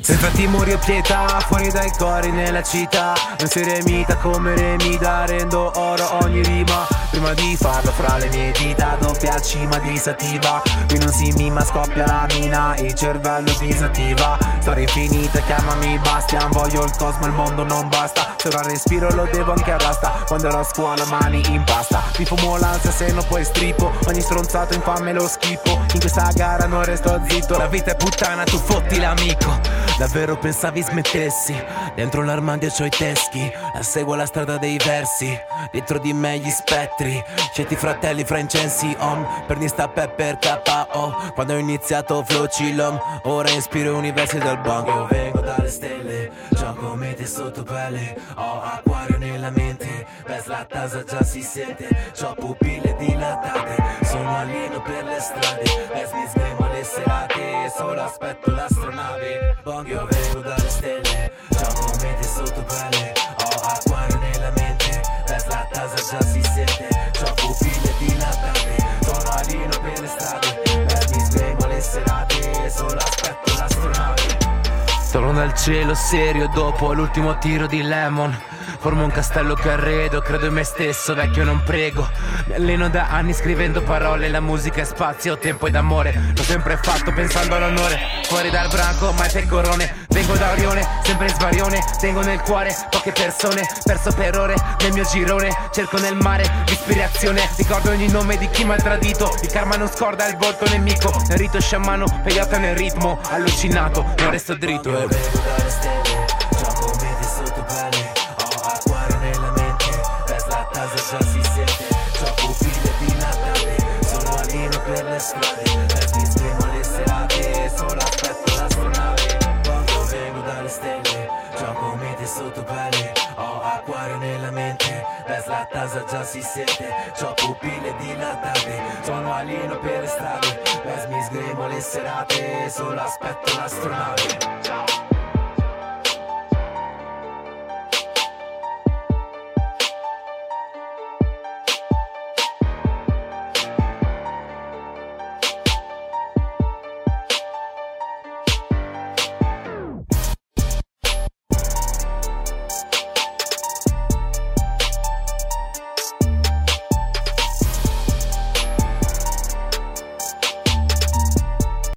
Se fatti muri e pietà, fuori dai cori nella città. Non si remita come remida, rendo oro ogni rima. Prima di farlo. Fra le mie dita, doppia cima disattiva. Qui non si mima, scoppia la mina, il cervello disattiva. Storia infinita, chiamami Bastian, voglio il cosmo, il mondo non basta. Se ora respiro lo devo anche a rasta, quando ero a scuola mani in pasta. Mi fumo l'ansia se non poi strippo, ogni stronzato infame lo schippo. In questa gara non resto zitto, la vita è puttana, tu fotti l'amico. Davvero pensavi smettessi? Dentro l'armadio c'ho i teschi. La seguo la strada dei versi. Dietro di me gli spettri Scetti fratelli francensi om Per sta pepper KO Quando ho iniziato flow chillom Ora ispiro universi dal banco. Io vengo dalle stelle Gioco mete sotto pelle. Ho acquario nella mente Per la tasa già si sente C'ho pupille dilatate Sono alieno per le strade. E mi sgremo le serate Solo aspetto l'astronave. Bong io vengo dalle stelle Gioco mete sotto pelle si sente C'ho pupille dilatate Sono alieno per le strade E mi sgremo le serate Solo aspetto l'astronave Torno dal cielo serio dopo l'ultimo tiro di Lemon Formo un castello che arredo, credo in me stesso, vecchio non prego. Mi alleno da anni scrivendo parole, la musica è spazio, tempo ed amore. L'ho sempre fatto pensando all'onore, fuori dal branco, mai pecorone. Vengo da Orione, sempre in svarione, tengo nel cuore poche persone, perso per ore nel mio girone, cerco nel mare l'ispirazione, ricordo ogni nome di chi mi ha tradito, il karma non scorda il volto nemico, nel rito sciamano, pegata nel ritmo, allucinato, non resto dritto. Stelle, gioco mete sotto pelle, sotto pelle, ho acquario nella mente, per la casa già si sente, c'ho pupille dilatate, sono alieno per le strade, per mi sgremo le serate, solo aspetto l'astronave.